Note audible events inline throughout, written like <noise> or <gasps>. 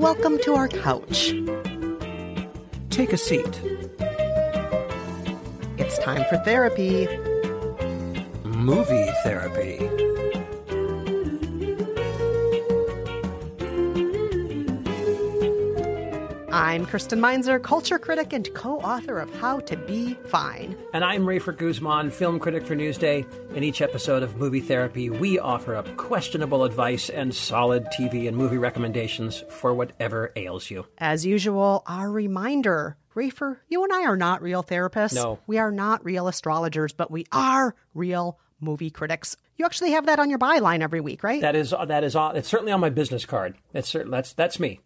Welcome to our couch. Take a seat. It's time for therapy. Movie therapy. I'm Kristen Meinzer, culture critic and co author of How to Be Fine. And I'm Rafer Guzman, film critic for Newsday. In each episode of Movie Therapy, we offer up questionable advice and solid TV and movie recommendations for whatever ails you. As usual, our reminder Rafer, you and I are not real therapists. No. We are not real astrologers, but we are real movie critics. You actually have that on your byline every week, right? That is that is on, it's certainly on my business card. It's certain that's that's me.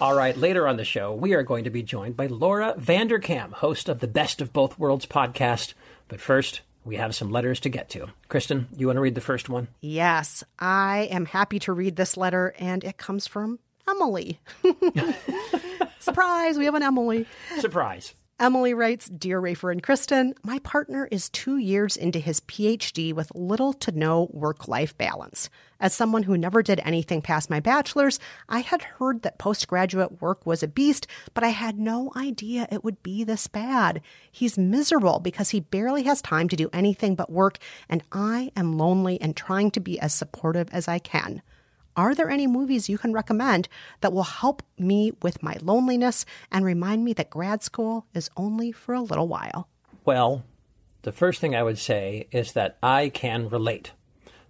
All right, later on the show, we are going to be joined by Laura Vanderkam, host of the Best of Both Worlds podcast. But first, we have some letters to get to. Kristen, you want to read the first one? Yes, I am happy to read this letter, and it comes from Emily. <laughs> Surprise, we have an Emily. Surprise. Emily writes Dear Rafer and Kristen, my partner is two years into his PhD with little to no work life balance. As someone who never did anything past my bachelor's, I had heard that postgraduate work was a beast, but I had no idea it would be this bad. He's miserable because he barely has time to do anything but work, and I am lonely and trying to be as supportive as I can. Are there any movies you can recommend that will help me with my loneliness and remind me that grad school is only for a little while? Well, the first thing I would say is that I can relate.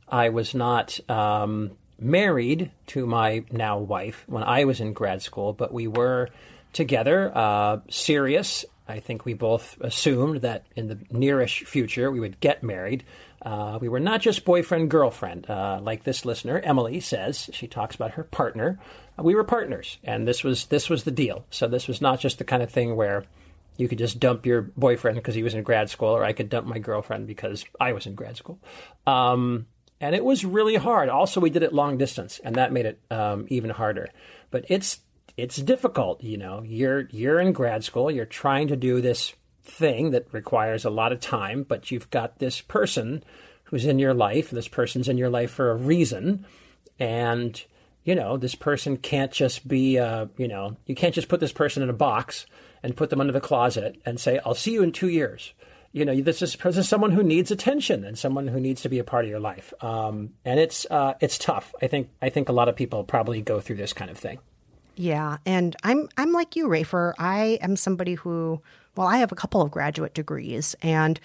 I was not um, married to my now wife when I was in grad school, but we were together, uh, serious. I think we both assumed that in the nearish future we would get married. Uh, we were not just boyfriend girlfriend, uh, like this listener Emily says. She talks about her partner. Uh, we were partners, and this was this was the deal. So this was not just the kind of thing where you could just dump your boyfriend because he was in grad school, or I could dump my girlfriend because I was in grad school. Um, and it was really hard. Also, we did it long distance, and that made it um, even harder. But it's it's difficult, you know. You're you're in grad school. You're trying to do this thing that requires a lot of time, but you've got this person who's in your life. This person's in your life for a reason, and you know this person can't just be, uh, you know, you can't just put this person in a box and put them under the closet and say, "I'll see you in two years." You know, this is, this is someone who needs attention and someone who needs to be a part of your life, um, and it's uh, it's tough. I think I think a lot of people probably go through this kind of thing. Yeah, and I'm I'm like you, Rafer. I am somebody who, well, I have a couple of graduate degrees, and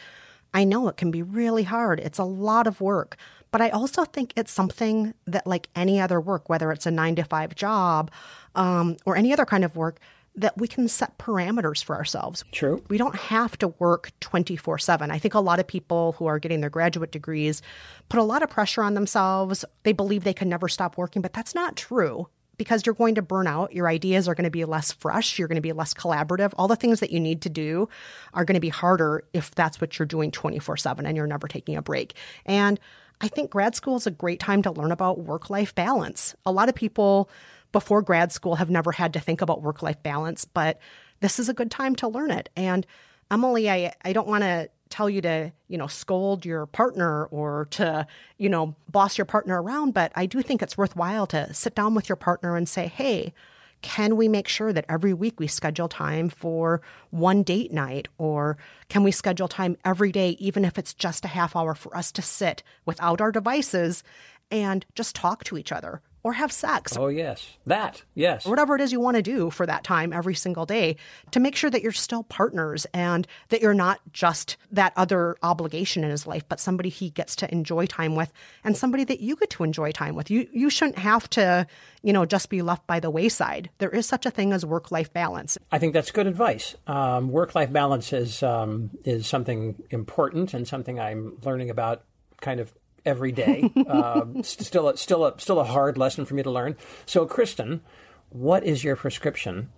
I know it can be really hard. It's a lot of work, but I also think it's something that, like any other work, whether it's a nine to five job um, or any other kind of work, that we can set parameters for ourselves. True. We don't have to work 24 7. I think a lot of people who are getting their graduate degrees put a lot of pressure on themselves. They believe they can never stop working, but that's not true because you're going to burn out. Your ideas are going to be less fresh. You're going to be less collaborative. All the things that you need to do are going to be harder if that's what you're doing 24 7 and you're never taking a break. And I think grad school is a great time to learn about work life balance. A lot of people before grad school have never had to think about work life balance, but this is a good time to learn it. And Emily, I, I don't want to tell you to, you know, scold your partner or to, you know, boss your partner around, but I do think it's worthwhile to sit down with your partner and say, hey, Can we make sure that every week we schedule time for one date night? Or can we schedule time every day, even if it's just a half hour for us to sit without our devices and just talk to each other? Or have sex. Oh, yes. That, yes. Whatever it is you want to do for that time every single day to make sure that you're still partners and that you're not just that other obligation in his life, but somebody he gets to enjoy time with and somebody that you get to enjoy time with. You you shouldn't have to, you know, just be left by the wayside. There is such a thing as work life balance. I think that's good advice. Um, work life balance is um, is something important and something I'm learning about kind of every day. <laughs> uh, still, a, still, a, still a hard lesson for me to learn. So, Kristen, what is your prescription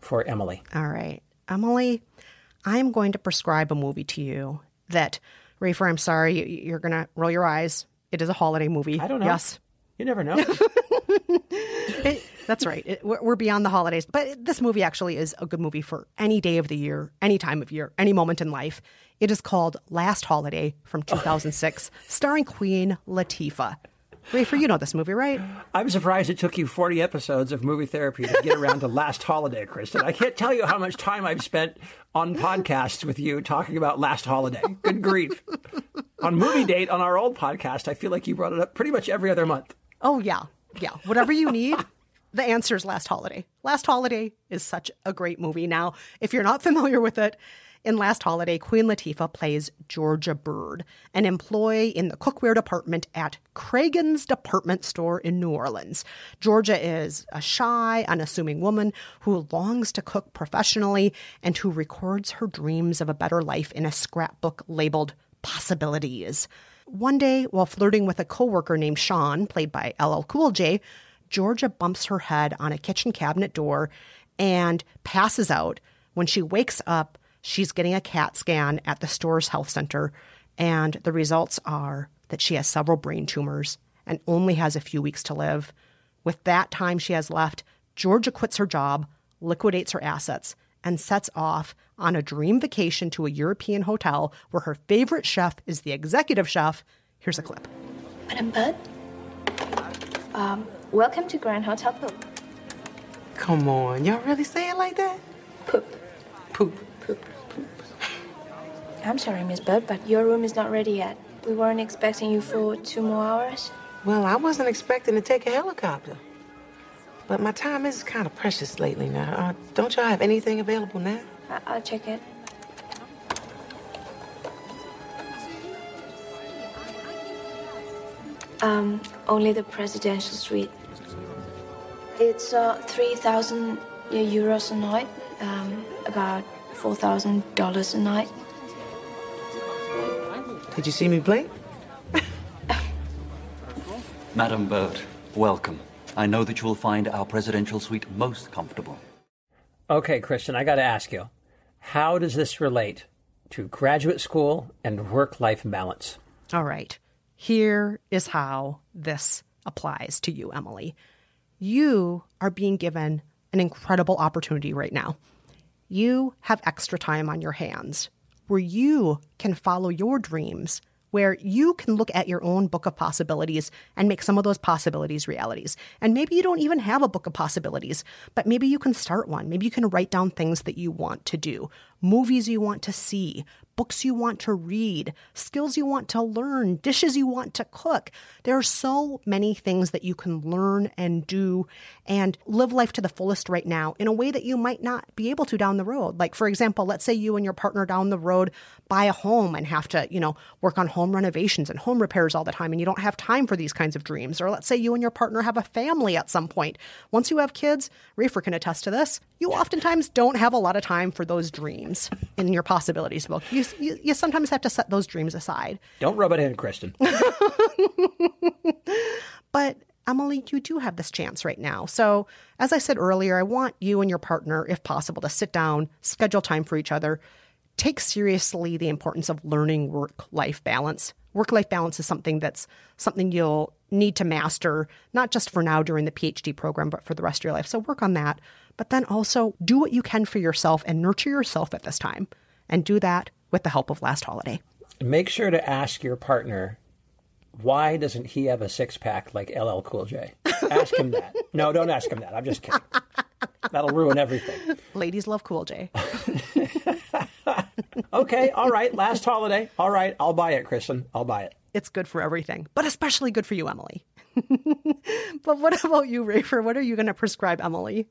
for Emily? All right, Emily, I'm going to prescribe a movie to you that, Rafer, I'm sorry, you're going to roll your eyes. It is a holiday movie. I don't know. Yes. You never know. it, <laughs> <laughs> that's right. It, we're beyond the holidays. But this movie actually is a good movie for any day of the year, any time of year, any moment in life. It is called Last Holiday from 2006, starring Queen Latifah. Rafer, you know this movie, right? I'm surprised it took you 40 episodes of movie therapy to get around to Last Holiday, Kristen. I can't tell you how much time I've spent on podcasts with you talking about Last Holiday. Good grief. on Movie Date, on our old podcast, I feel like you brought it up pretty much every other month. Oh, yeah. Yeah. Whatever you need, the answer is Last Holiday. Last Holiday is such a great movie. Now, if you're not <laughs> familiar with it, in Last Holiday, Queen Latifah plays Georgia Bird, an employee in the cookware department at Kragen's department store in New Orleans. Georgia is a shy, unassuming woman who longs to cook professionally and who records her dreams of a better life in a scrapbook labeled Possibilities. One day, while flirting with a coworker named Sean, played by LL Cool J, Georgia bumps her head on a kitchen cabinet door and passes out. When she wakes up, She's getting a CAT scan at the store's health center, and the results are that she has several brain tumors and only has a few weeks to live. With that time she has left, Georgia quits her job, liquidates her assets, and sets off on a dream vacation to a European hotel where her favorite chef is the executive chef. Here's a clip. Madam Bird, um, welcome to Grand Hotel Poop. Come on, y'all really say it like that? Poop. Poop. Poop. Poop. I'm sorry, Miss Bird, but your room is not ready yet. We weren't expecting you for two more hours. Well, I wasn't expecting to take a helicopter. But my time is kind of precious lately now. Uh, don't y'all have anything available now? I- will check it. Um, only the presidential suite. It's uh, 3,000 euros a night, um, about $4,000 a night. Did you see me play? <laughs> Madam Bird, welcome. I know that you will find our presidential suite most comfortable. Okay, Kristen, I got to ask you how does this relate to graduate school and work life balance? All right. Here is how this applies to you, Emily. You are being given an incredible opportunity right now. You have extra time on your hands where you can follow your dreams, where you can look at your own book of possibilities and make some of those possibilities realities. And maybe you don't even have a book of possibilities, but maybe you can start one. Maybe you can write down things that you want to do, movies you want to see, books you want to read, skills you want to learn, dishes you want to cook. There are so many things that you can learn and do and live life to the fullest right now in a way that you might not be able to down the road. Like, for example, let's say you and your partner down the road buy a home and have to, you know, work on home renovations and home repairs all the time and you don't have time for these kinds of dreams. Or let's say you and your partner have a family at some point. Once you have kids, Rafer can attest to this, you oftentimes don't have a lot of time for those dreams in your possibilities book. You you, you, sometimes have to set those dreams aside. Don't rub it in, Kristen. <laughs> but Emily, you do have this chance right now. So, as I said earlier, I want you and your partner, if possible, to sit down, schedule time for each other, take seriously the importance of learning work life balance. Work life balance is something that's something you'll need to master, not just for now during the PhD program, but for the rest of your life. So, work on that. But then also do what you can for yourself and nurture yourself at this time. And do that with the help of Last Holiday. Make sure to ask your partner why doesn't he have a six pack like LL Cool J? Ask him that. <laughs> No, don't ask him that. I'm just kidding. That'll ruin everything. Ladies love Cool J. <laughs> okay, all right. Last holiday. All right, I'll buy it, Kristen. I'll buy it. It's good for everything, but especially good for you, Emily. <laughs> but what about you, Rafer? What are you going to prescribe Emily?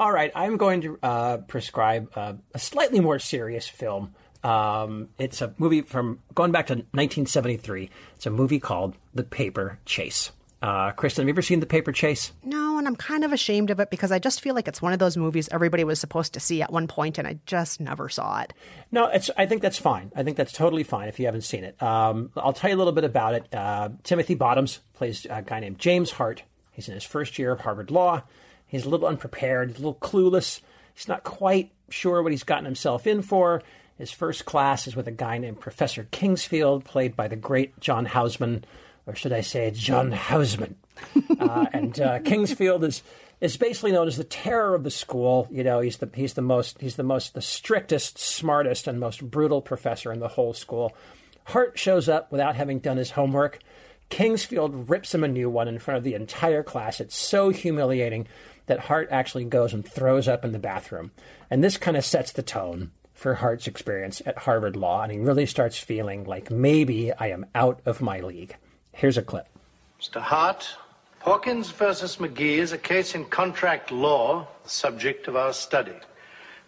All right, I'm going to uh, prescribe uh, a slightly more serious film. Um, it's a movie from going back to 1973. It's a movie called The Paper Chase. Uh, Kristen, have you ever seen The Paper Chase? No, and I'm kind of ashamed of it because I just feel like it's one of those movies everybody was supposed to see at one point, and I just never saw it. No, it's. I think that's fine. I think that's totally fine if you haven't seen it. Um, I'll tell you a little bit about it. Uh, Timothy Bottoms plays a guy named James Hart. He's in his first year of Harvard Law. He's a little unprepared, a little clueless. He's not quite sure what he's gotten himself in for. His first class is with a guy named Professor Kingsfield, played by the great John Houseman or should I say, John Houseman. uh, <laughs> and uh, Kingsfield is is basically known as the terror of the school. You know, he's the he's the most he's the most the strictest, smartest, and most brutal professor in the whole school. Hart shows up without having done his homework. Kingsfield rips him a new one in front of the entire class. It's so humiliating that Hart actually goes and throws up in the bathroom. And this kind of sets the tone for Hart's experience at Harvard Law, and he really starts feeling like maybe I am out of my league. Here's a clip. Mr. Hart, Hawkins versus McGee is a case in contract law, the subject of our study.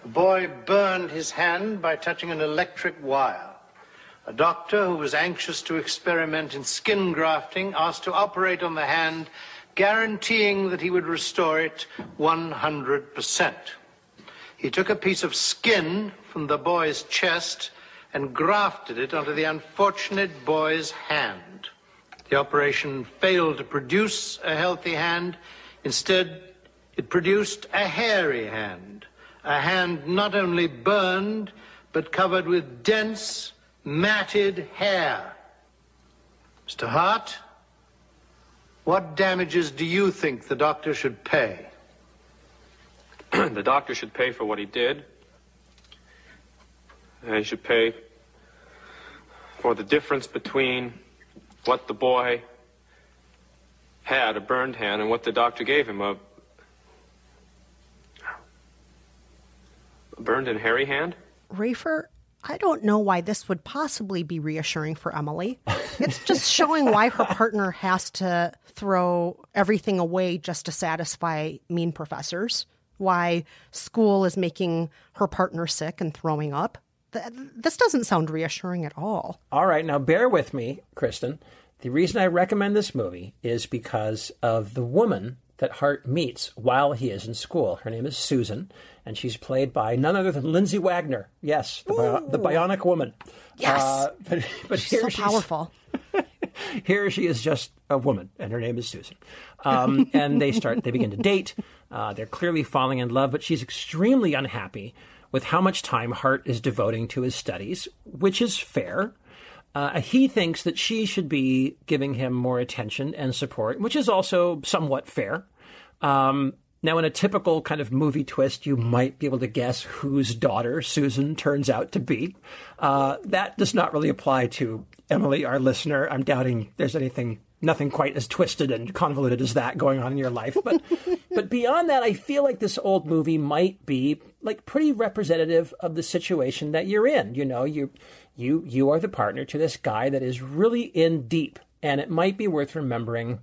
A boy burned his hand by touching an electric wire. A doctor who was anxious to experiment in skin grafting asked to operate on the hand, guaranteeing that he would restore it 100%. He took a piece of skin from the boy's chest and grafted it onto the unfortunate boy's hand. The operation failed to produce a healthy hand. Instead, it produced a hairy hand. A hand not only burned, but covered with dense, matted hair. Mr. Hart, what damages do you think the doctor should pay? <clears throat> the doctor should pay for what he did. And he should pay for the difference between what the boy had, a burned hand, and what the doctor gave him, a, a burned and hairy hand? Rafer, I don't know why this would possibly be reassuring for Emily. It's just showing why her partner has to throw everything away just to satisfy mean professors, why school is making her partner sick and throwing up. This doesn't sound reassuring at all. All right, now bear with me, Kristen. The reason I recommend this movie is because of the woman that Hart meets while he is in school. Her name is Susan, and she's played by none other than Lindsay Wagner. Yes, the, bio- the Bionic Woman. Yes, uh, but, <laughs> but she's so powerful. <laughs> here she is just a woman, and her name is Susan. Um, <laughs> and they start. They begin to date. Uh, they're clearly falling in love, but she's extremely unhappy with how much time Hart is devoting to his studies, which is fair. Uh, he thinks that she should be giving him more attention and support, which is also somewhat fair. Um, now, in a typical kind of movie twist, you might be able to guess whose daughter Susan turns out to be. Uh, that does not really apply to Emily, our listener. I'm doubting there's anything nothing quite as twisted and convoluted as that going on in your life. But <laughs> but beyond that, I feel like this old movie might be like pretty representative of the situation that you're in. You know, you you you are the partner to this guy that is really in deep, and it might be worth remembering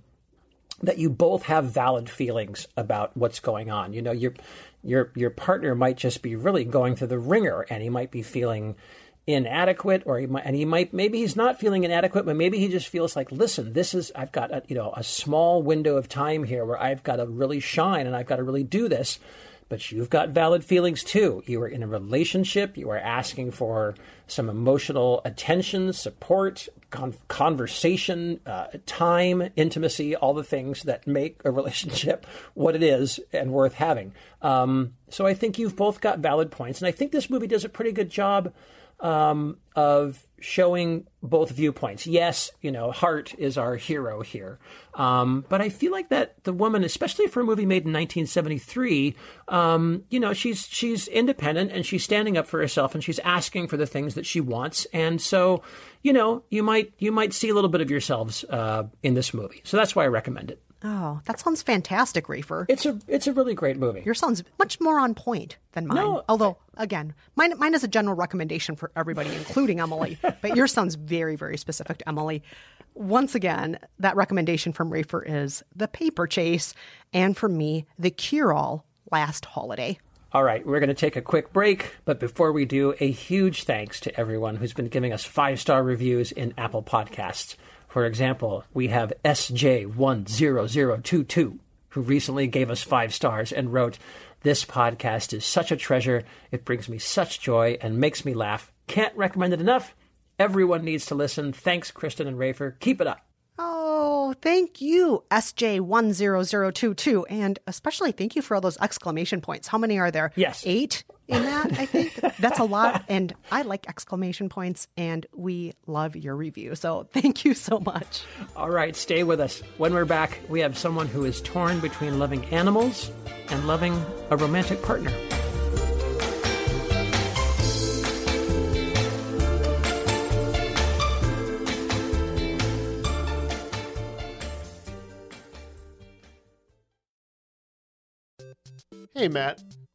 that you both have valid feelings about what's going on. You know, your your your partner might just be really going through the ringer, and he might be feeling inadequate or he might and he might maybe he's not feeling inadequate but maybe he just feels like listen this is i've got a you know a small window of time here where i've got to really shine and i've got to really do this but you've got valid feelings too. You are in a relationship. You are asking for some emotional attention support con- conversation uh, time intimacy all the things that make a <laughs> relationship what it is and worth having. Um, so i think you've both got valid points. And i think this movie does a pretty good job um, of showing both viewpoints. Yes, you know, Hart is our hero here, um, but I feel like that the woman, especially for a movie made in 1973, um, you know, she's she's independent and she's standing up for herself and she's asking for the things that she wants, and so, you know, you might you might see a little bit of yourselves uh, in this movie. So that's why I recommend it. Oh, that sounds fantastic, Rafer. It's a it's a really great movie. Your sounds much more on point than mine. No, Although, again, mine mine is a general recommendation for everybody, including Emily. But yours sounds very, very specific to Emily. Once again, that recommendation from Rafer is The Paper Chase, and for me, The Cure All Last Holiday. All right, we're going to take a quick break, but before we do, a huge thanks to everyone who's been giving us five star reviews in Apple Podcasts. For example, we have SJ10022, who recently gave us five stars and wrote, This podcast is such a treasure. It brings me such joy and makes me laugh. Can't recommend it enough. Everyone needs to listen. Thanks, Kristen and Rafer. Keep it up. Oh, thank you, SJ10022. And especially thank you for all those exclamation points. How many are there? Yes. Eight in that, I think. That's a lot. And I like exclamation points, and we love your review. So thank you so much. All right, stay with us. When we're back, we have someone who is torn between loving animals and loving a romantic partner. Hey, Matt.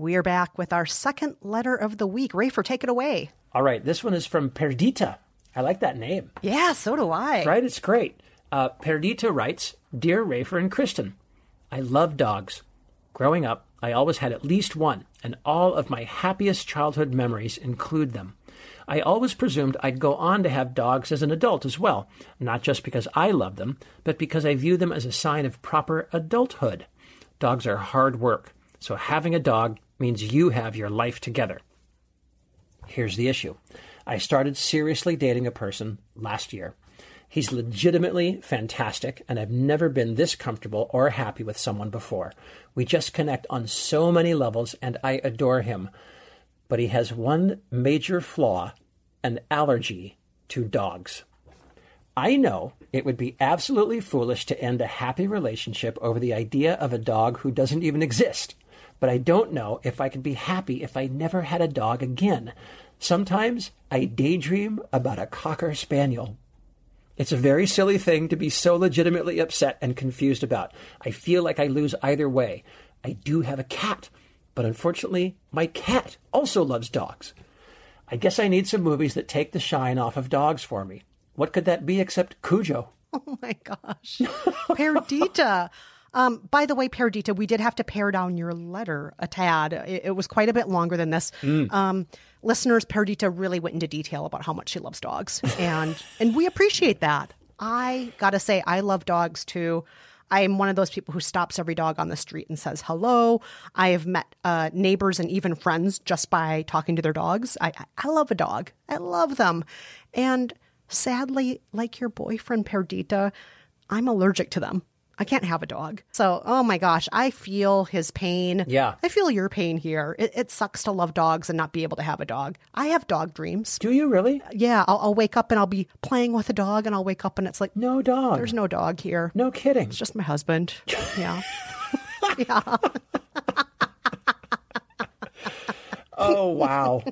We are back with our second letter of the week. Rafer, take it away. All right, this one is from Perdita. I like that name. Yeah, so do I. Right? It's great. Uh, Perdita writes Dear Rafer and Kristen, I love dogs. Growing up, I always had at least one, and all of my happiest childhood memories include them. I always presumed I'd go on to have dogs as an adult as well, not just because I love them, but because I view them as a sign of proper adulthood. Dogs are hard work, so having a dog means you have your life together. Here's the issue I started seriously dating a person last year. He's legitimately fantastic, and I've never been this comfortable or happy with someone before. We just connect on so many levels, and I adore him. But he has one major flaw an allergy to dogs. I know it would be absolutely foolish to end a happy relationship over the idea of a dog who doesn't even exist, but I don't know if I could be happy if I never had a dog again. Sometimes I daydream about a Cocker Spaniel. It's a very silly thing to be so legitimately upset and confused about. I feel like I lose either way. I do have a cat, but unfortunately, my cat also loves dogs. I guess I need some movies that take the shine off of dogs for me. What could that be except Cujo? <laughs> Oh my gosh. Perdita. <laughs> Um, by the way, Perdita, we did have to pare down your letter a tad. It, it was quite a bit longer than this. Mm. Um, listeners, Perdita really went into detail about how much she loves dogs, and and we appreciate that. I gotta say, I love dogs too. I am one of those people who stops every dog on the street and says hello. I have met uh, neighbors and even friends just by talking to their dogs. I, I love a dog. I love them. And sadly, like your boyfriend, Perdita, I'm allergic to them. I can't have a dog. So, oh my gosh, I feel his pain. Yeah. I feel your pain here. It, it sucks to love dogs and not be able to have a dog. I have dog dreams. Do you really? Yeah. I'll, I'll wake up and I'll be playing with a dog and I'll wake up and it's like, no dog. There's no dog here. No kidding. It's just my husband. <laughs> Yeah. <laughs> yeah. Oh, wow.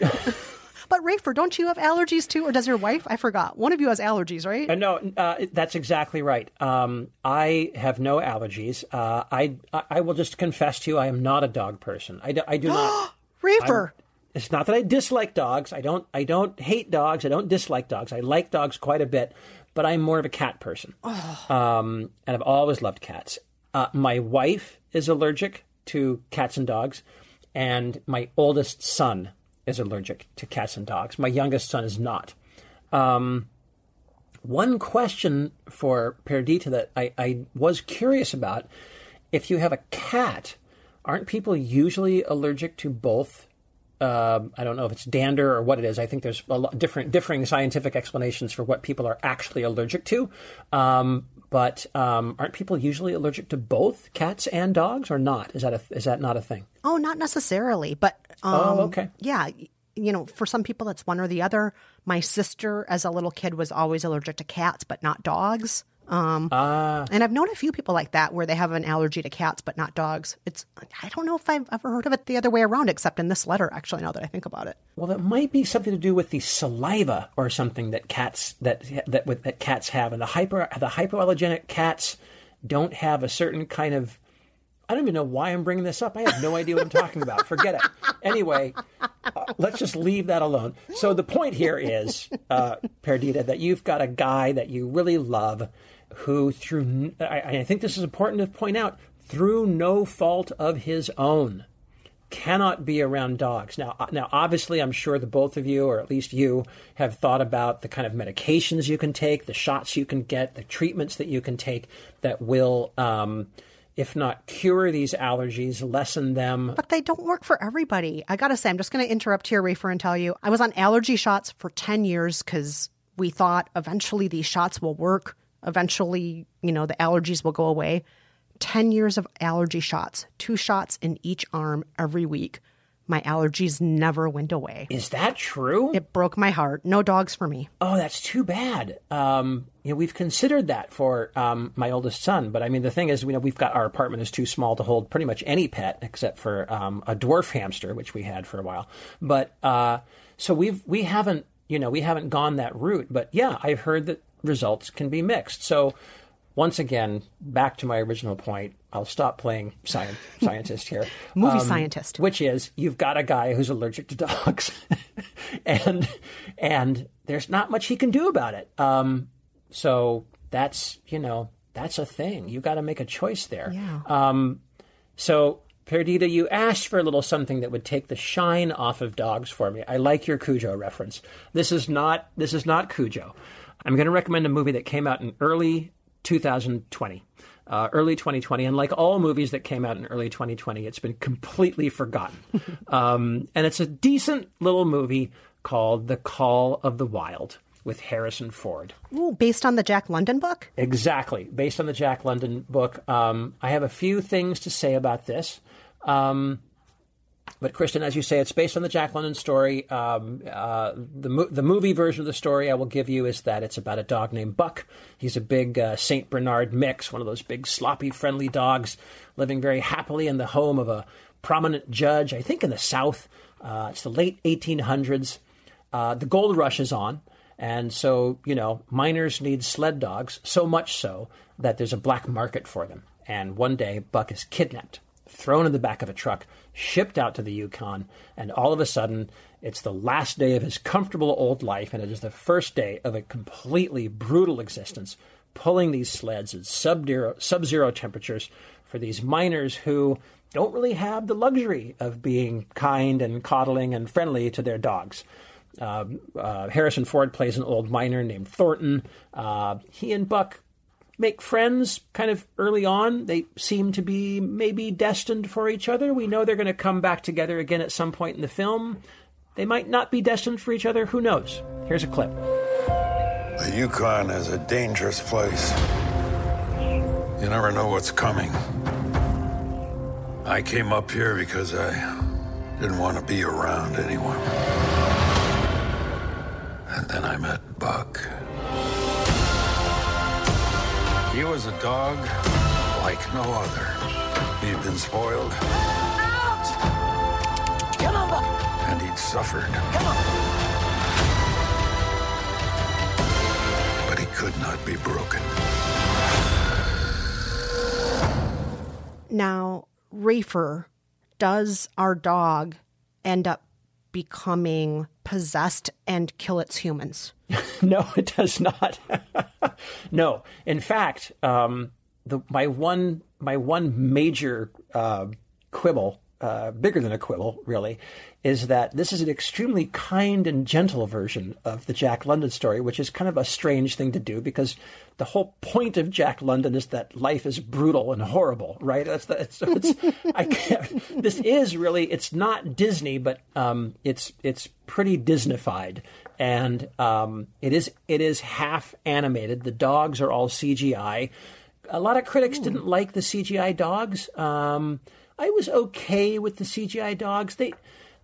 <laughs> But Rafer, don't you have allergies too, or does your wife? I forgot. One of you has allergies, right? Uh, no, uh, that's exactly right. Um, I have no allergies. Uh, I I will just confess to you, I am not a dog person. I do, I do not. <gasps> Rafer, it's not that I dislike dogs. I don't. I don't hate dogs. I don't dislike dogs. I like dogs quite a bit, but I'm more of a cat person. Um, and I've always loved cats. Uh, my wife is allergic to cats and dogs, and my oldest son is allergic to cats and dogs. My youngest son is not. Um, one question for Perdita that I, I was curious about if you have a cat, aren't people usually allergic to both? Uh, I don't know if it's dander or what it is. I think there's a lot different, differing scientific explanations for what people are actually allergic to. Um, but um, aren't people usually allergic to both cats and dogs, or not? Is that a, is that not a thing? Oh, not necessarily, but um, Oh, okay. Yeah, you know, for some people it's one or the other. My sister, as a little kid, was always allergic to cats, but not dogs. Um, Ah. and I've known a few people like that where they have an allergy to cats but not dogs. It's I don't know if I've ever heard of it the other way around, except in this letter. Actually, now that I think about it, Well, that might be something to do with the saliva or something that cats that that that cats have, and the hyper the hypoallergenic cats don't have a certain kind of. I don't even know why I'm bringing this up. I have no idea what I'm talking about. Forget it. Anyway, uh, let's just leave that alone. So the point here is, uh, Perdita, that you've got a guy that you really love, who through—I think this is important to point out through no fault of his own cannot be around dogs. Now, uh, now, obviously, I'm sure the both of you, or at least you, have thought about the kind of medications you can take, the shots you can get, the treatments that you can take that will, um, if not cure these allergies, lessen them. but they don't work for everybody. I gotta say, I'm just gonna interrupt here, Rafer, and tell you I was on allergy shots for ten years because we thought eventually these shots will work. Eventually, you know, the allergies will go away. 10 years of allergy shots, two shots in each arm every week. My allergies never went away. Is that true? It broke my heart. No dogs for me. Oh, that's too bad. Um, you know, we've considered that for um, my oldest son, but I mean, the thing is, you know, we've got our apartment is too small to hold pretty much any pet except for um, a dwarf hamster, which we had for a while. But uh, so we've we haven't, you know, we haven't gone that route. But yeah, I've heard that results can be mixed. So once again, back to my original point. I'll stop playing science, <laughs> scientist here. Movie Um, scientist. which is you've got a guy who's allergic to dogs, <laughs> and and there's not much he can do about it. Um, so that's you know that's a thing. You got to make a choice there. Yeah. Um, so Perdita, you asked for a little something that would take the shine off of dogs for me. I like your Cujo reference. This is not this is not Cujo. I'm going to recommend a movie that came out in early 2020. Uh, early 2020, and like all movies that came out in early 2020, it's been completely forgotten. <laughs> um, and it's a decent little movie called The Call of the Wild with Harrison Ford. Ooh, based on the Jack London book? Exactly, based on the Jack London book. Um, I have a few things to say about this. Um, but Kristen, as you say, it's based on the Jack London story. Um, uh, the mo- the movie version of the story I will give you is that it's about a dog named Buck. He's a big uh, Saint Bernard mix, one of those big sloppy, friendly dogs, living very happily in the home of a prominent judge. I think in the South. Uh, it's the late 1800s. Uh, the gold rush is on. And so, you know, miners need sled dogs, so much so that there's a black market for them. And one day, Buck is kidnapped, thrown in the back of a truck, shipped out to the Yukon, and all of a sudden, it's the last day of his comfortable old life, and it is the first day of a completely brutal existence, pulling these sleds at sub-zero, sub-zero temperatures for these miners who don't really have the luxury of being kind and coddling and friendly to their dogs. Uh, uh, Harrison Ford plays an old miner named Thornton. Uh, he and Buck make friends kind of early on. They seem to be maybe destined for each other. We know they're going to come back together again at some point in the film. They might not be destined for each other. Who knows? Here's a clip. The Yukon is a dangerous place. You never know what's coming. I came up here because I didn't want to be around anyone. And then I met He was a dog like no other. He'd been spoiled. And he'd suffered. But he could not be broken. Now, Rafer, does our dog end up becoming possessed and kill its humans. <laughs> no, it does not. <laughs> no, in fact, um, the my one my one major uh, quibble, uh, bigger than a quibble, really, is that this is an extremely kind and gentle version of the Jack London story, which is kind of a strange thing to do because the whole point of Jack London is that life is brutal and horrible, right? That's the, it's, it's I can't, this is really it's not Disney, but um, it's it's pretty Disneyfied, and um, it is it is half animated. The dogs are all CGI. A lot of critics didn't like the CGI dogs. Um, I was okay with the CGI dogs. They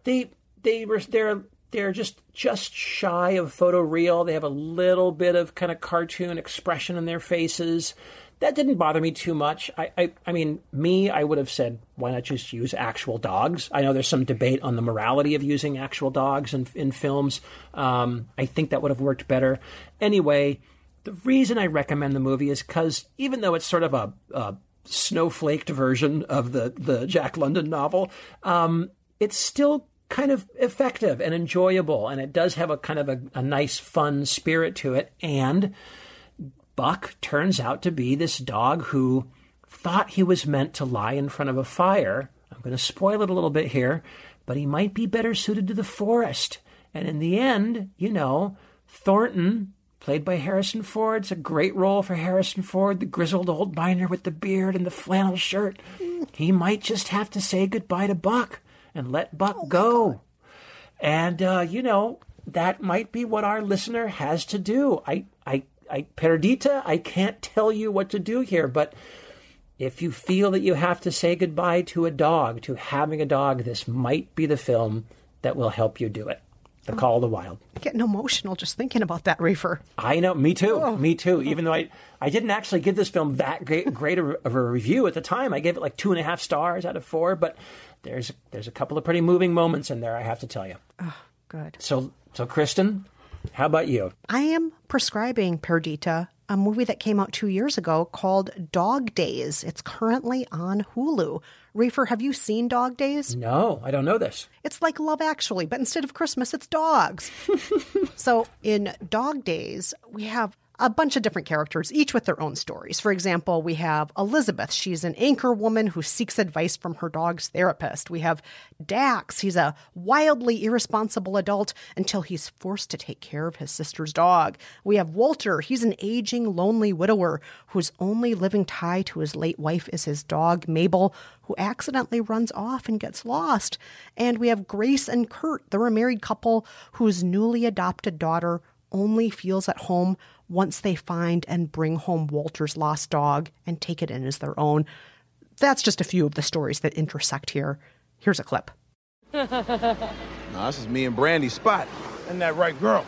they they were they're they're just just shy of photoreal. They have a little bit of kind of cartoon expression in their faces. That didn't bother me too much. I, I, I mean, me, I would have said, why not just use actual dogs? I know there's some debate on the morality of using actual dogs in, in films. Um, I think that would have worked better. Anyway, the reason I recommend the movie is because even though it's sort of a, a snowflaked version of the, the Jack London novel, um, it's still kind of effective and enjoyable, and it does have a kind of a, a nice, fun spirit to it. And Buck turns out to be this dog who thought he was meant to lie in front of a fire. I'm going to spoil it a little bit here, but he might be better suited to the forest. And in the end, you know, Thornton, played by Harrison Ford, it's a great role for Harrison Ford, the grizzled old miner with the beard and the flannel shirt. He might just have to say goodbye to Buck and let Buck go. And, uh, you know, that might be what our listener has to do. I, I, I, Perdita, I can't tell you what to do here, but if you feel that you have to say goodbye to a dog, to having a dog, this might be the film that will help you do it. The Call of the Wild. Getting emotional just thinking about that, Rafer. I know, me too, me too. Even though I, I didn't actually give this film that great, great of a review at the time. I gave it like two and a half stars out of four, but there's there's a couple of pretty moving moments in there. I have to tell you. Oh, good. So so Kristen, how about you? I am prescribing Perdita, a movie that came out two years ago called Dog Days. It's currently on Hulu. Rafer, have you seen Dog Days? No, I don't know this. It's like Love Actually, but instead of Christmas, it's dogs. <laughs> so in Dog Days, we have a bunch of different characters, each with their own stories. For example, we have Elizabeth. She's an anchor woman who seeks advice from her dog's therapist. We have Dax. He's a wildly irresponsible adult until he's forced to take care of his sister's dog. We have Walter. He's an aging, lonely widower whose only living tie to his late wife is his dog, Mabel, who accidentally runs off and gets lost. And we have Grace and Kurt. They're a married couple whose newly adopted daughter only feels at home once they find and bring home Walter's lost dog and take it in as their own. That's just a few of the stories that intersect here. Here's a clip. <laughs> no, this is me and Brandy's spot. And that right girl.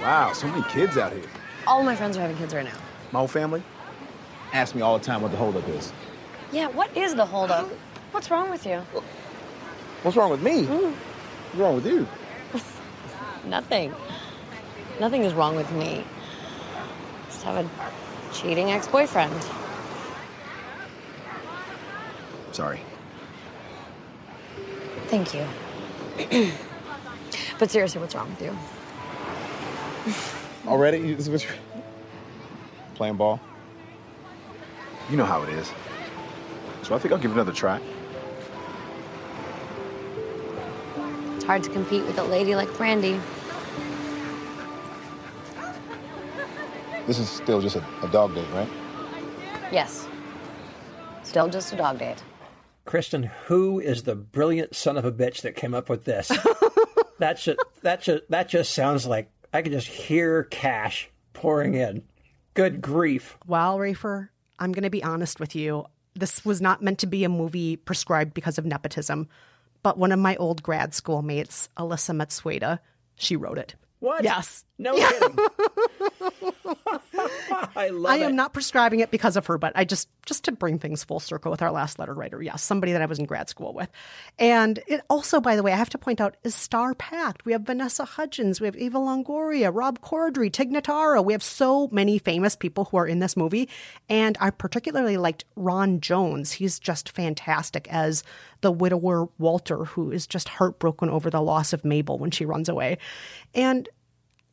Wow, so many kids out here. All my friends are having kids right now. My whole family ask me all the time what the holdup is. Yeah, what is the holdup? What's wrong with you? What's wrong with me? Mm. What's wrong with you? <laughs> Nothing. Nothing is wrong with me. Just have a cheating ex boyfriend. Sorry. Thank you. <clears throat> but seriously, what's wrong with you? <laughs> Already? <laughs> Is what you're playing ball? You know how it is. So I think I'll give it another try. It's hard to compete with a lady like Brandy. This is still just a, a dog date, right? Yes. Still just a dog date. Kristen, who is the brilliant son of a bitch that came up with this? <laughs> that should that should that just sounds like I can just hear cash pouring in. Good grief. Well, Rafer, I'm going to be honest with you. This was not meant to be a movie prescribed because of nepotism, but one of my old grad school mates, Elissa Matsueda, she wrote it. What? Yes. No kidding. <laughs> <laughs> I love I it. am not prescribing it because of her, but I just just to bring things full circle with our last letter writer. Yes, somebody that I was in grad school with. And it also, by the way, I have to point out, is star packed. We have Vanessa Hudgens, we have Eva Longoria, Rob Corddry, Tig Notaro. We have so many famous people who are in this movie. And I particularly liked Ron Jones. He's just fantastic as the widower Walter, who is just heartbroken over the loss of Mabel when she runs away. And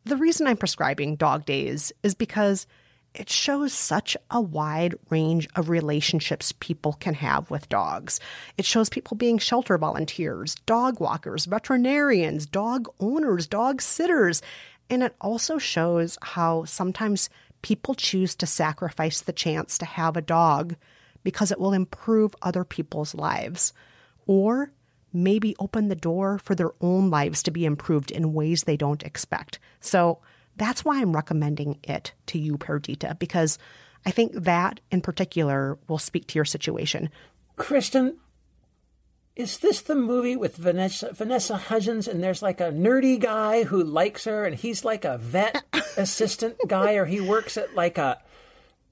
the reason I'm prescribing Dog Days is because it shows such a wide range of relationships people can have with dogs. It shows people being shelter volunteers, dog walkers, veterinarians, dog owners, dog sitters. And it also shows how sometimes people choose to sacrifice the chance to have a dog because it will improve other people's lives. Or maybe open the door for their own lives to be improved in ways they don't expect. So that's why I'm recommending it to you, Perdita, because I think that in particular will speak to your situation. Kristen, is this the movie with Vanessa Vanessa Hudgens and there's like a nerdy guy who likes her and he's like a vet <laughs> assistant guy or he works at like a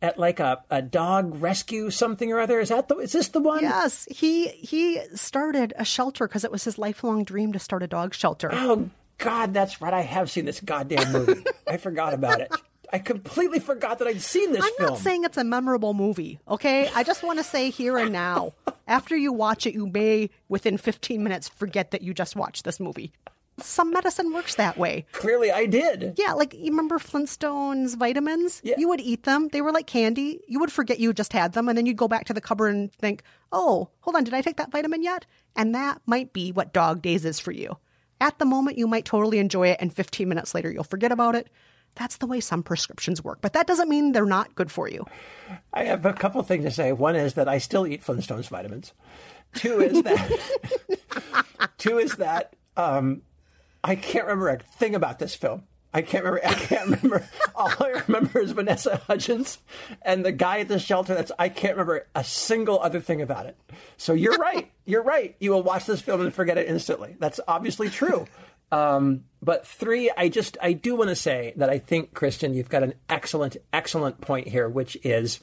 at like a, a dog rescue something or other? Is that the is this the one? Yes, he he started a shelter because it was his lifelong dream to start a dog shelter. Oh God, that's right. I have seen this goddamn movie. I forgot about it. I completely forgot that I'd seen this I'm film. not saying it's a memorable movie, okay? I just want to say here and now, after you watch it, you may, within 15 minutes, forget that you just watched this movie. Some medicine works that way. Clearly, I did. Yeah, like you remember Flintstones vitamins? Yeah. You would eat them. They were like candy. You would forget you just had them, and then you'd go back to the cupboard and think, oh, hold on, did I take that vitamin yet? And that might be what Dog Days is for you. At the moment, you might totally enjoy it, and 15 minutes later, you'll forget about it. That's the way some prescriptions work, but that doesn't mean they're not good for you. I have a couple things to say. One is that I still eat Flintstones vitamins. Two is that. <laughs> <laughs> two is that um, I can't remember a thing about this film. I can't remember. I can't remember. <laughs> All I remember is Vanessa Hudgens and the guy at the shelter. That's. I can't remember a single other thing about it. So you're <laughs> right. You're right. You will watch this film and forget it instantly. That's obviously true. Um, but three, I just I do want to say that I think Kristen, you've got an excellent, excellent point here, which is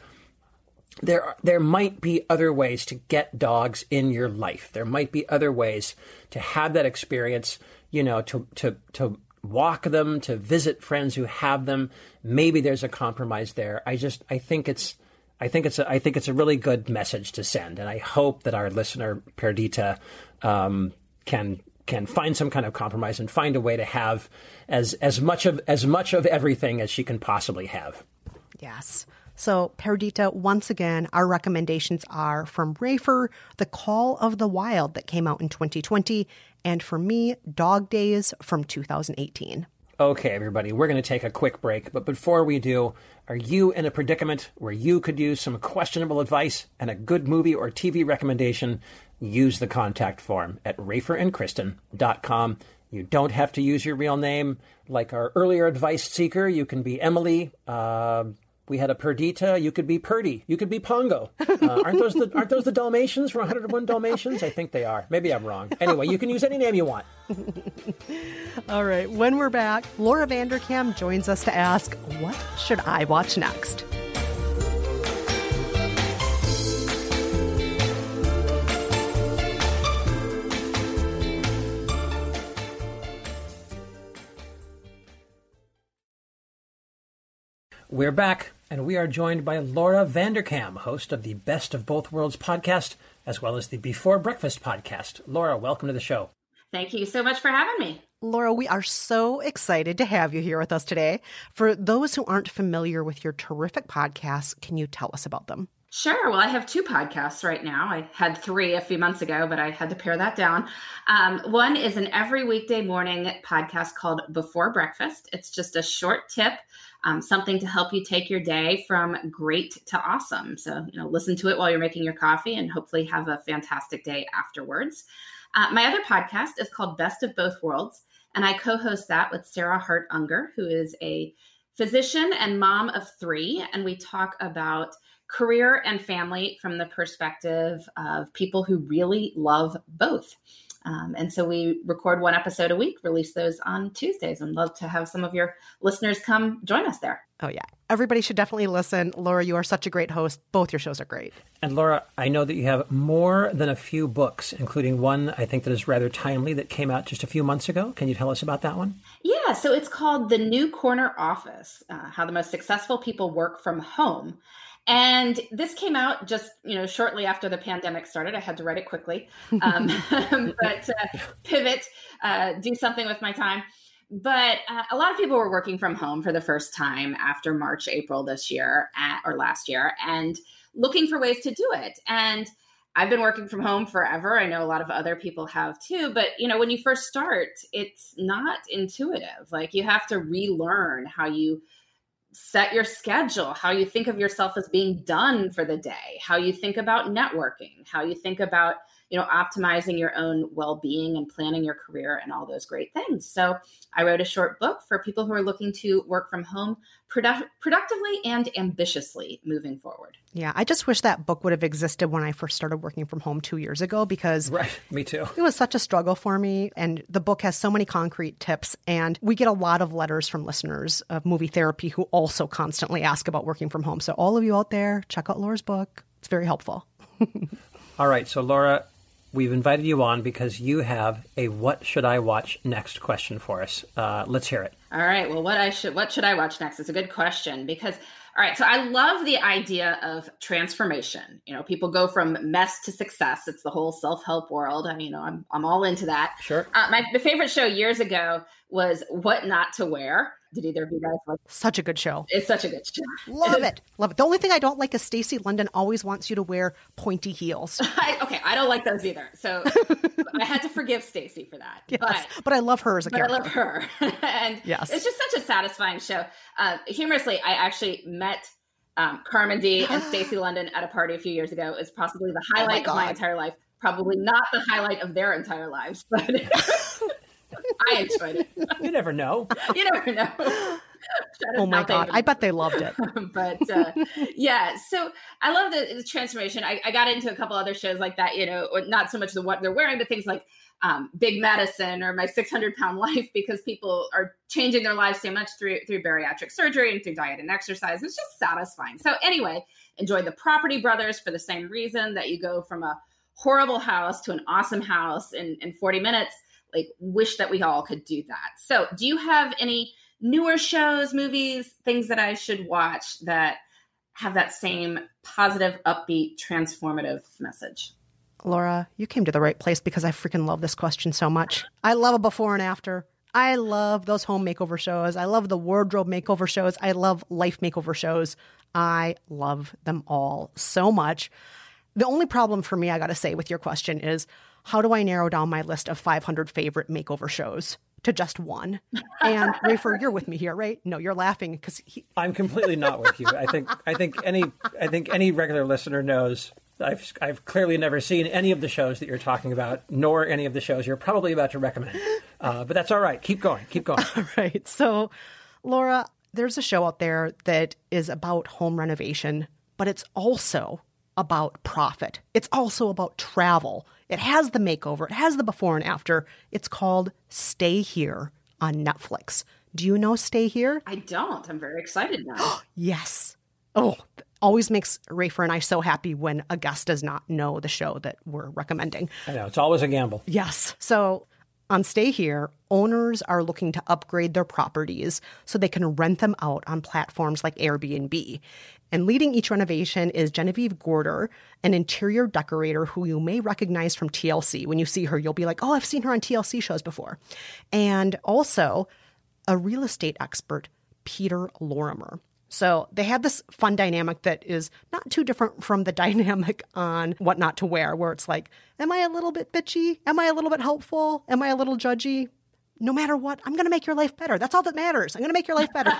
there are, there might be other ways to get dogs in your life. There might be other ways to have that experience. You know, to to to walk them, to visit friends who have them. Maybe there's a compromise there. I just I think it's. I think it's a, I think it's a really good message to send, and I hope that our listener Perdita um, can can find some kind of compromise and find a way to have as as much of as much of everything as she can possibly have. Yes. So, Perdita, once again, our recommendations are from Rafer, The Call of the Wild that came out in 2020, and for me, Dog Days from 2018. Okay, everybody, we're going to take a quick break, but before we do, are you in a predicament where you could use some questionable advice and a good movie or TV recommendation? Use the contact form at raferandkristen.com. You don't have to use your real name. Like our earlier advice seeker, you can be Emily. Uh, we had a Perdita. You could be Purdy. You could be Pongo. Uh, aren't those the aren't those the Dalmatians from 101 Dalmatians? I think they are. Maybe I'm wrong. Anyway, you can use any name you want. <laughs> All right, when we're back, Laura Vanderkam joins us to ask, What should I watch next? We're back, and we are joined by Laura Vanderkam, host of the Best of Both Worlds podcast, as well as the Before Breakfast podcast. Laura, welcome to the show. Thank you so much for having me. Laura, we are so excited to have you here with us today. For those who aren't familiar with your terrific podcasts, can you tell us about them? Sure. Well, I have two podcasts right now. I had three a few months ago, but I had to pare that down. Um, one is an every weekday morning podcast called Before Breakfast. It's just a short tip, um, something to help you take your day from great to awesome. So, you know, listen to it while you're making your coffee and hopefully have a fantastic day afterwards. Uh, my other podcast is called Best of Both Worlds, and I co host that with Sarah Hart Unger, who is a physician and mom of three. And we talk about career and family from the perspective of people who really love both. Um, and so we record one episode a week, release those on Tuesdays, and love to have some of your listeners come join us there. Oh, yeah. Everybody should definitely listen. Laura, you are such a great host. Both your shows are great. And Laura, I know that you have more than a few books, including one I think that is rather timely that came out just a few months ago. Can you tell us about that one? Yeah, so it's called The New Corner Office uh, How the Most Successful People Work from Home. And this came out just you know shortly after the pandemic started. I had to write it quickly, um, <laughs> but uh, pivot, uh, do something with my time. But uh, a lot of people were working from home for the first time after March, April this year at, or last year, and looking for ways to do it. And I've been working from home forever. I know a lot of other people have too, but you know, when you first start, it's not intuitive. Like you have to relearn how you set your schedule, how you think of yourself as being done for the day, how you think about networking, how you think about, you know, optimizing your own well-being and planning your career and all those great things. So, I wrote a short book for people who are looking to work from home produ- productively and ambitiously moving forward. Yeah, I just wish that book would have existed when I first started working from home 2 years ago because Right, me too. It was such a struggle for me. And the book has so many concrete tips. And we get a lot of letters from listeners of movie therapy who also constantly ask about working from home. So, all of you out there, check out Laura's book. It's very helpful. <laughs> All right, so Laura, we've invited you on because you have a "What should I watch next?" question for us. Uh, let's hear it. All right. Well, what I should what should I watch next? It's a good question because all right, so I love the idea of transformation. You know, people go from mess to success. It's the whole self-help world. I mean, you know, I'm I'm all into that. Sure. Uh, my the favorite show years ago was What Not to Wear. Did either of you guys like? Such a good show. It's such a good show. Love <laughs> it. Love it. The only thing I don't like is Stacey London always wants you to wear pointy heels. <laughs> I, okay, I don't like those either. So <laughs> I had to forgive Stacey for that. Yes, But but I love her as a but I love her. and Yes. it's just such a satisfying show. Uh, humorously, I actually met um, Carmen D and <gasps> Stacey London at a party a few years ago. It's possibly the Oh highlight of my entire life. Probably not the highlight of their entire lives, but I enjoyed it. <laughs> You never know. <laughs> You never know. Oh my God. I bet they loved it. <laughs> but uh, yeah, so I love the, the transformation. I, I got into a couple other shows like that, you know, not so much the what they're wearing, but things like um, Big Medicine or My 600 Pound Life, because people are changing their lives so much through through bariatric surgery and through diet and exercise. It's just satisfying. So anyway, enjoy the Property Brothers for the same reason that you go from a horrible house to an awesome house in, in 40 minutes. Like, wish that we all could do that. So, do you have any newer shows, movies, things that I should watch that have that same positive, upbeat, transformative message? Laura, you came to the right place because I freaking love this question so much. I love a before and after. I love those home makeover shows. I love the wardrobe makeover shows. I love life makeover shows. I love them all so much. The only problem for me, I got to say, with your question is how do I narrow down my list of 500 favorite makeover shows to just one? And <laughs> Rafer, you're with me here, right? No, you're laughing because I'm completely not with you. I think I think any I think any regular listener knows I've I've clearly never seen any of the shows that you're talking about, nor any of the shows you're probably about to recommend. Uh, but that's all right. Keep going. Keep going. <laughs> All right. So, Laura, there's a show out there that is about home renovation, but it's also about profit. It's also about travel. It has the makeover, it has the before and after. It's called Stay Here on Netflix. Do you know Stay Here? I don't. I'm very excited now. <gasps> Yes. Oh, always makes Rafer and I so happy when a guest does not know the show that we're recommending. I know it's always a gamble. Yes. So on Stay Here, owners are looking to upgrade their properties so they can rent them out on platforms like Airbnb. And leading each renovation is Genevieve Gorder, an interior decorator who you may recognize from TLC. When you see her, you'll be like, oh, I've seen her on TLC shows before. And also a real estate expert, Peter Lorimer. So they have this fun dynamic that is not too different from the <laughs> dynamic on what not to wear, where it's like, am I a little bit bitchy? Am I a little bit helpful? Am I a little judgy? No matter what, I'm going to make your life better. That's all that matters. I'm going to make your life better.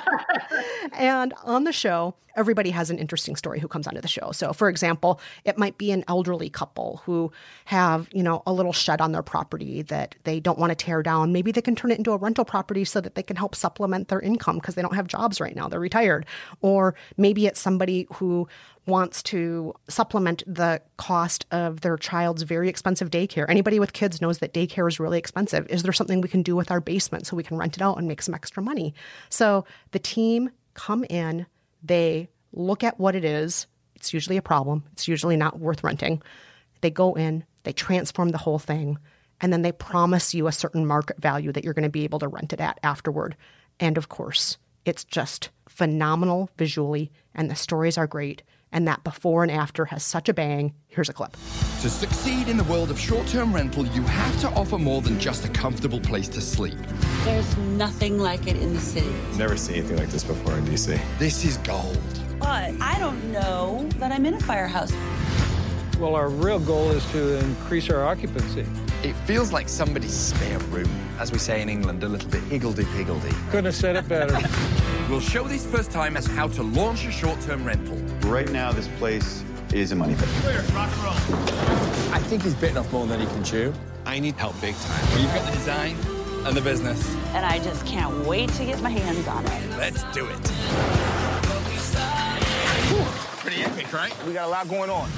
<laughs> and on the show, everybody has an interesting story who comes onto the show. So, for example, it might be an elderly couple who have, you know, a little shed on their property that they don't want to tear down. Maybe they can turn it into a rental property so that they can help supplement their income because they don't have jobs right now. They're retired. Or maybe it's somebody who wants to supplement the cost of their child's very expensive daycare. Anybody with kids knows that daycare is really expensive. Is there something we can do with our basement so we can rent it out and make some extra money? So the team come in, they look at what it is. It's usually a problem, it's usually not worth renting. They go in, they transform the whole thing, and then they promise you a certain market value that you're going to be able to rent it at afterward. And of course, it's just phenomenal visually, and the stories are great. And that before and after has such a bang. Here's a clip. To succeed in the world of short term rental, you have to offer more than just a comfortable place to sleep. There's nothing like it in the city. Never seen anything like this before in DC. This is gold. But I don't know that I'm in a firehouse. Well, our real goal is to increase our occupancy. It feels like somebody's spare room. As we say in England, a little bit higgledy-piggledy. Couldn't have said it better. <laughs> we'll show these first time timers how to launch a short-term rental. Right now, this place is a money pit. Clear, rock and roll. I think he's bitten off more than he can chew. I need help big time. Well, you've got the design and the business. And I just can't wait to get my hands on it. Let's do it. Whew, pretty epic, right? We got a lot going on.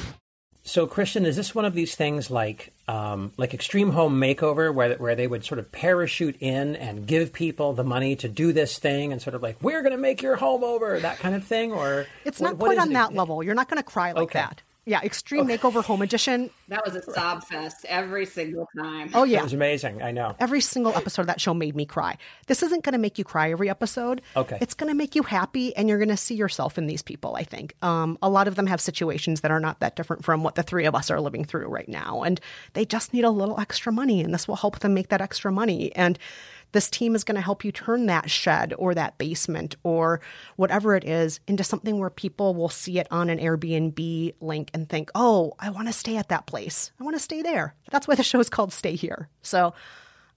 So, Kristen, is this one of these things like um, like Extreme Home Makeover, where where they would sort of parachute in and give people the money to do this thing, and sort of like we're going to make your home over, that kind of thing, or it's what, not quite on it? that level. You're not going to cry like Okay. that. Yeah, Extreme Makeover Home Edition. That was a sob fest every single time. Oh yeah, It was amazing. I know. Every single episode of that show made me cry. This isn't going to make you cry every episode. Okay. It's going to make you happy, and you're going to see yourself in these people. I think um, a lot of them have situations that are not that different from what the three of us are living through right now, and they just need a little extra money, and this will help them make that extra money. And this team is going to help you turn that shed or that basement or whatever it is into something where people will see it on an Airbnb link and think, oh, I want to stay at that place. I want to stay there. That's why the show is called Stay Here. So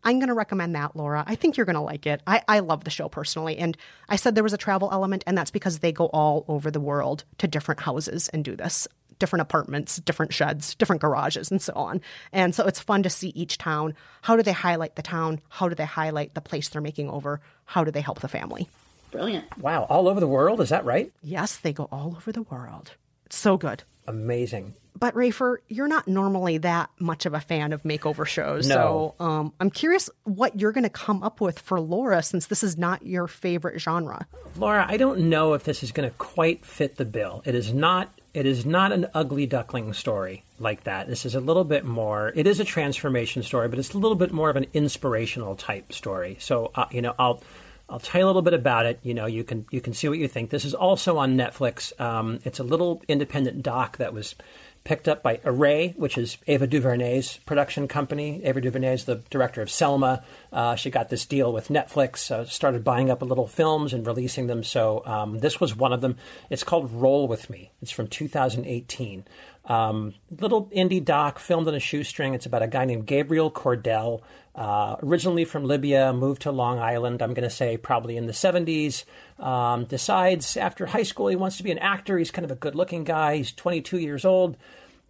I'm going to recommend that, Laura. I think you're going to like it. I, I love the show personally. And I said there was a travel element, and that's because they go all over the world to different houses and do this different apartments, different sheds, different garages, and so on. And so it's fun to see each town. How do they highlight the town? How do they highlight the place they're making over? How do they help the family? Brilliant. Wow, all over the world, is that right? Yes, they go all over the world. It's so good. Amazing. But Rafer, you're not normally that much of a fan of makeover shows. No. So um, I'm curious what you're going to come up with for Laura since this is not your favorite genre. Laura, I don't know if this is going to quite fit the bill. It is not. It is not an ugly duckling story like that. This is a little bit more. It is a transformation story, but it's a little bit more of an inspirational type story. So, uh, you know, I'll I'll tell you a little bit about it. You know, you can you can see what you think. This is also on Netflix. Um, it's a little independent doc that was picked up by Array, which is Ava DuVernay's production company. Ava DuVernay is the director of Selma. Uh, she got this deal with Netflix, uh, started buying up a little films and releasing them. So um, this was one of them. It's called Roll with Me. It's from 2018. Um, little indie doc filmed on a shoestring. It's about a guy named Gabriel Cordell, uh, originally from Libya, moved to Long Island. I'm going to say probably in the 70s. Um, decides after high school he wants to be an actor. He's kind of a good-looking guy. He's 22 years old.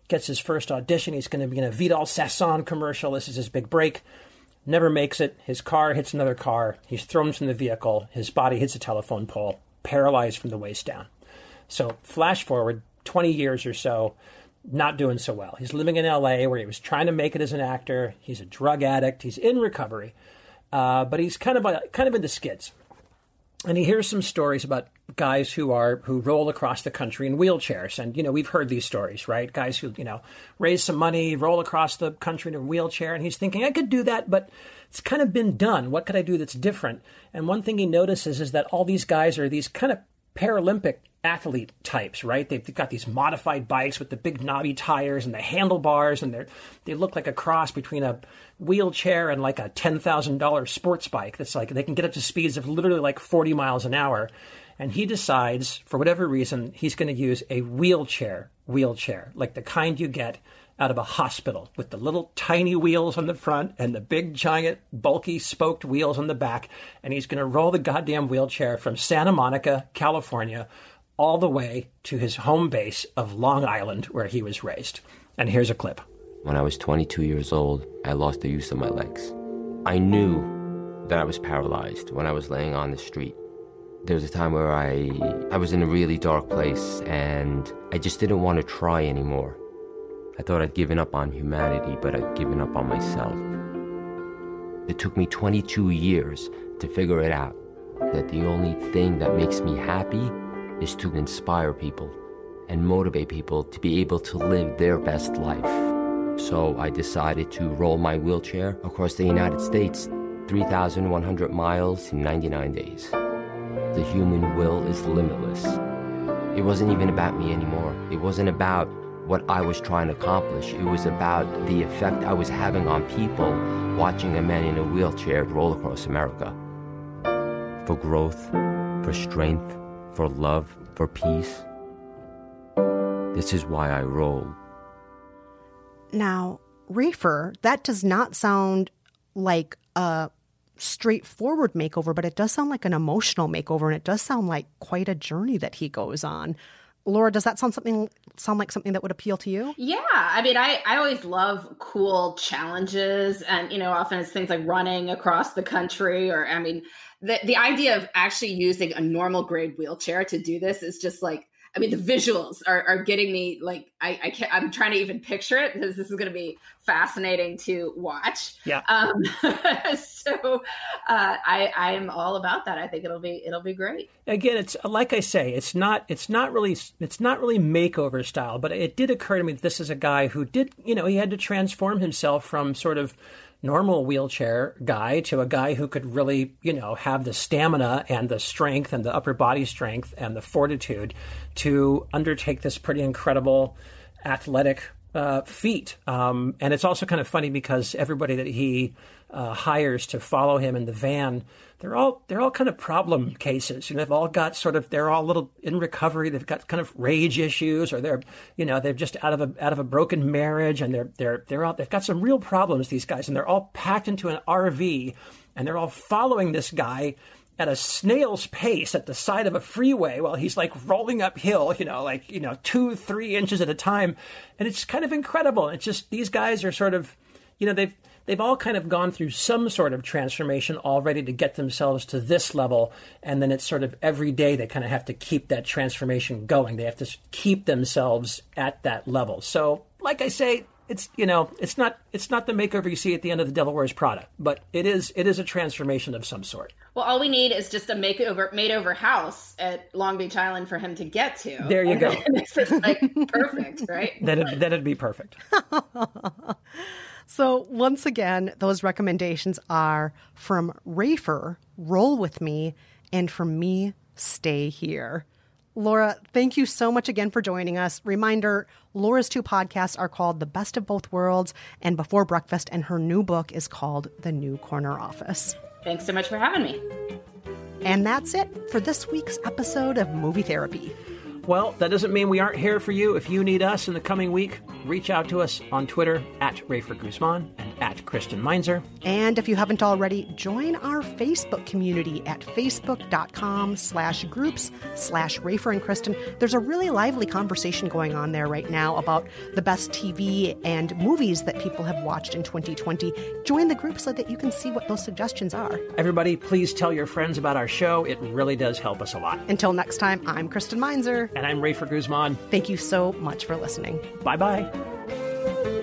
Gets his first audition. He's going to be in a Vidal Sassoon commercial. This is his big break. Never makes it. His car hits another car. He's thrown from the vehicle. His body hits a telephone pole, paralyzed from the waist down. So, flash forward 20 years or so, not doing so well. He's living in LA where he was trying to make it as an actor. He's a drug addict. He's in recovery, uh, but he's kind of a, kind of into skids. And he hears some stories about guys who are who roll across the country in wheelchairs. And you know we've heard these stories, right? Guys who you know raise some money, roll across the country in a wheelchair, and he's thinking I could do that, but it's kind of been done. What could I do that's different? And one thing he notices is that all these guys are these kind of Paralympic athlete types, right? They've got these modified bikes with the big knobby tires and the handlebars, and they they look like a cross between a wheelchair and like a ten thousand dollar sports bike. That's like they can get up to speeds of literally like forty miles an hour. And he decides, for whatever reason, he's going to use a wheelchair, wheelchair, like the kind you get out of a hospital with the little tiny wheels on the front and the big giant bulky spoked wheels on the back and he's going to roll the goddamn wheelchair from Santa Monica, California all the way to his home base of Long Island where he was raised. And here's a clip. When I was 22 years old, I lost the use of my legs. I knew that I was paralyzed when I was laying on the street. There was a time where I I was in a really dark place and I just didn't want to try anymore. I thought I'd given up on humanity, but I'd given up on myself. It took me 22 years to figure it out that the only thing that makes me happy is to inspire people and motivate people to be able to live their best life. So I decided to roll my wheelchair across the United States 3,100 miles in 99 days. The human will is limitless. It wasn't even about me anymore. It wasn't about what I was trying to accomplish. It was about the effect I was having on people watching a man in a wheelchair roll across America. For growth, for strength, for love, for peace. This is why I roll. Now, Rafer, that does not sound like a straightforward makeover, but it does sound like an emotional makeover, and it does sound like quite a journey that he goes on. Laura, does that sound something sound like something that would appeal to you? Yeah, I mean, I I always love cool challenges, and you know, often it's things like running across the country, or I mean, the the idea of actually using a normal grade wheelchair to do this is just like I mean, the visuals are, are getting me like I, I can't. I'm trying to even picture it because this is going to be fascinating to watch. Yeah. Um, <laughs> so uh, I I am all about that. I think it'll be it'll be great. Again, it's like I say, it's not it's not really it's not really makeover style, but it did occur to me that this is a guy who did you know he had to transform himself from sort of normal wheelchair guy to a guy who could really, you know, have the stamina and the strength and the upper body strength and the fortitude to undertake this pretty incredible athletic uh, feat. Um, and it's also kind of funny because everybody that he uh, hires to follow him in the van, they're all they're all kind of problem cases. You know, they've all got sort of they're all little in recovery. They've got kind of rage issues, or they're you know they're just out of a out of a broken marriage, and they're they're they're all they've got some real problems. These guys, and they're all packed into an RV, and they're all following this guy at a snail's pace at the side of a freeway while he's like rolling uphill, you know, like, you know, two, three inches at a time. And it's kind of incredible. It's just these guys are sort of, you know, they've, they've all kind of gone through some sort of transformation already to get themselves to this level. And then it's sort of every day they kind of have to keep that transformation going. They have to keep themselves at that level. So, like I say, it's you know it's not it's not the makeover you see at the end of the Devil Wears Prada, but it is it is a transformation of some sort. Well, all we need is just a makeover made over house at Long Beach Island for him to get to. There you go. <laughs> this is like perfect, right? That'd, that'd be perfect. <laughs> so once again, those recommendations are from Rafer, Roll with Me, and from me, Stay Here. Laura, thank you so much again for joining us. Reminder Laura's two podcasts are called The Best of Both Worlds and Before Breakfast, and her new book is called The New Corner Office. Thanks so much for having me. And that's it for this week's episode of Movie Therapy. Well, that doesn't mean we aren't here for you. If you need us in the coming week, reach out to us on Twitter at Rafer Guzman at Kristen Meinzer. And if you haven't already, join our Facebook community at facebook.com slash groups slash Rafer and Kristen. There's a really lively conversation going on there right now about the best TV and movies that people have watched in 2020. Join the group so that you can see what those suggestions are. Everybody, please tell your friends about our show. It really does help us a lot. Until next time, I'm Kristen Meinzer. And I'm Rafer Guzman. Thank you so much for listening. Bye bye.